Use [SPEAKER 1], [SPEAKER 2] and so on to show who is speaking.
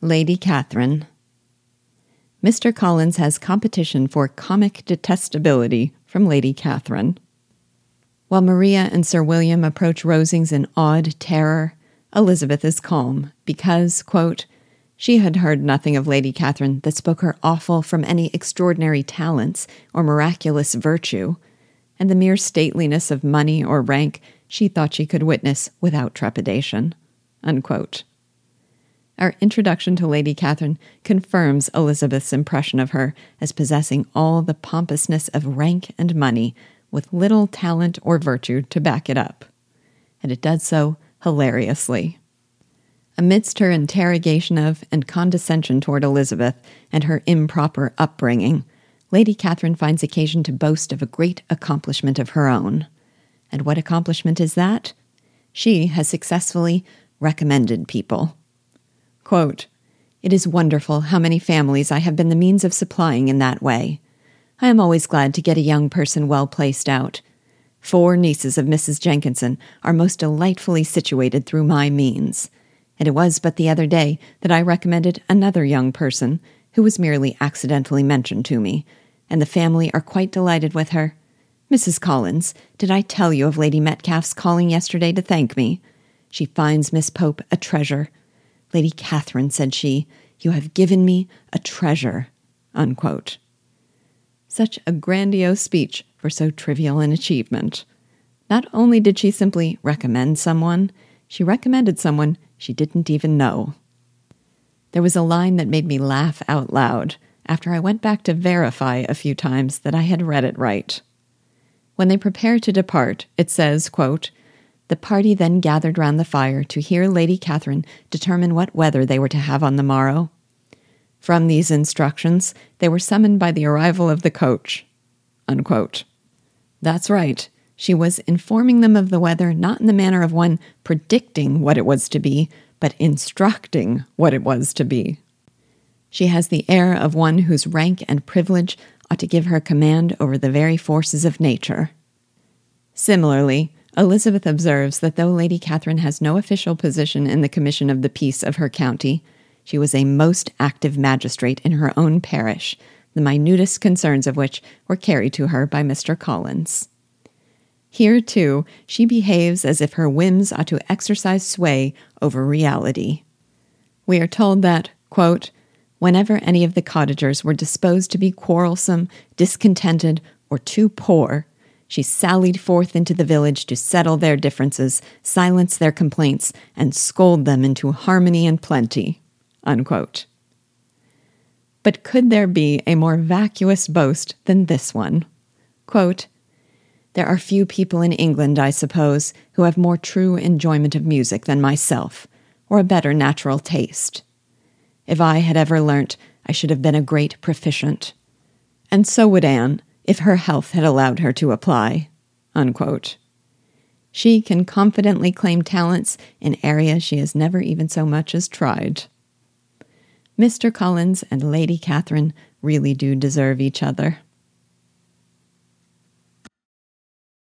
[SPEAKER 1] Lady Catherine. Mr. Collins has competition for comic detestability from Lady Catherine. While Maria and Sir William approach Rosings in awed terror, Elizabeth is calm because, quote, she had heard nothing of Lady Catherine that spoke her awful from any extraordinary talents or miraculous virtue, and the mere stateliness of money or rank she thought she could witness without trepidation. Unquote. Our introduction to Lady Catherine confirms Elizabeth's impression of her as possessing all the pompousness of rank and money with little talent or virtue to back it up. And it does so hilariously. Amidst her interrogation of and condescension toward Elizabeth and her improper upbringing, Lady Catherine finds occasion to boast of a great accomplishment of her own. And what accomplishment is that? She has successfully recommended people. Quote, it is wonderful how many families I have been the means of supplying in that way. I am always glad to get a young person well placed out. Four nieces of Mrs. Jenkinson are most delightfully situated through my means, and it was but the other day that I recommended another young person who was merely accidentally mentioned to me, and the family are quite delighted with her. Mrs. Collins, did I tell you of Lady Metcalfe's calling yesterday to thank me? She finds Miss Pope a treasure. Lady Catherine, said she, you have given me a treasure. Unquote. Such a grandiose speech for so trivial an achievement. Not only did she simply recommend someone, she recommended someone she didn't even know. There was a line that made me laugh out loud after I went back to verify a few times that I had read it right. When they prepare to depart, it says, quote, The party then gathered round the fire to hear Lady Catherine determine what weather they were to have on the morrow. From these instructions, they were summoned by the arrival of the coach. Unquote. That's right. She was informing them of the weather not in the manner of one predicting what it was to be, but instructing what it was to be. She has the air of one whose rank and privilege ought to give her command over the very forces of nature. Similarly, Elizabeth observes that though Lady Catherine has no official position in the commission of the peace of her county, she was a most active magistrate in her own parish, the minutest concerns of which were carried to her by Mr. Collins. Here, too, she behaves as if her whims ought to exercise sway over reality. We are told that, quote, whenever any of the cottagers were disposed to be quarrelsome, discontented, or too poor, she sallied forth into the village to settle their differences, silence their complaints, and scold them into harmony and plenty. Unquote. But could there be a more vacuous boast than this one? Quote, there are few people in England, I suppose, who have more true enjoyment of music than myself, or a better natural taste. If I had ever learnt, I should have been a great proficient. And so would Anne, if her health had allowed her to apply. Unquote. She can confidently claim talents in areas she has never even so much as tried. Mr. Collins and Lady Catherine really do deserve each other.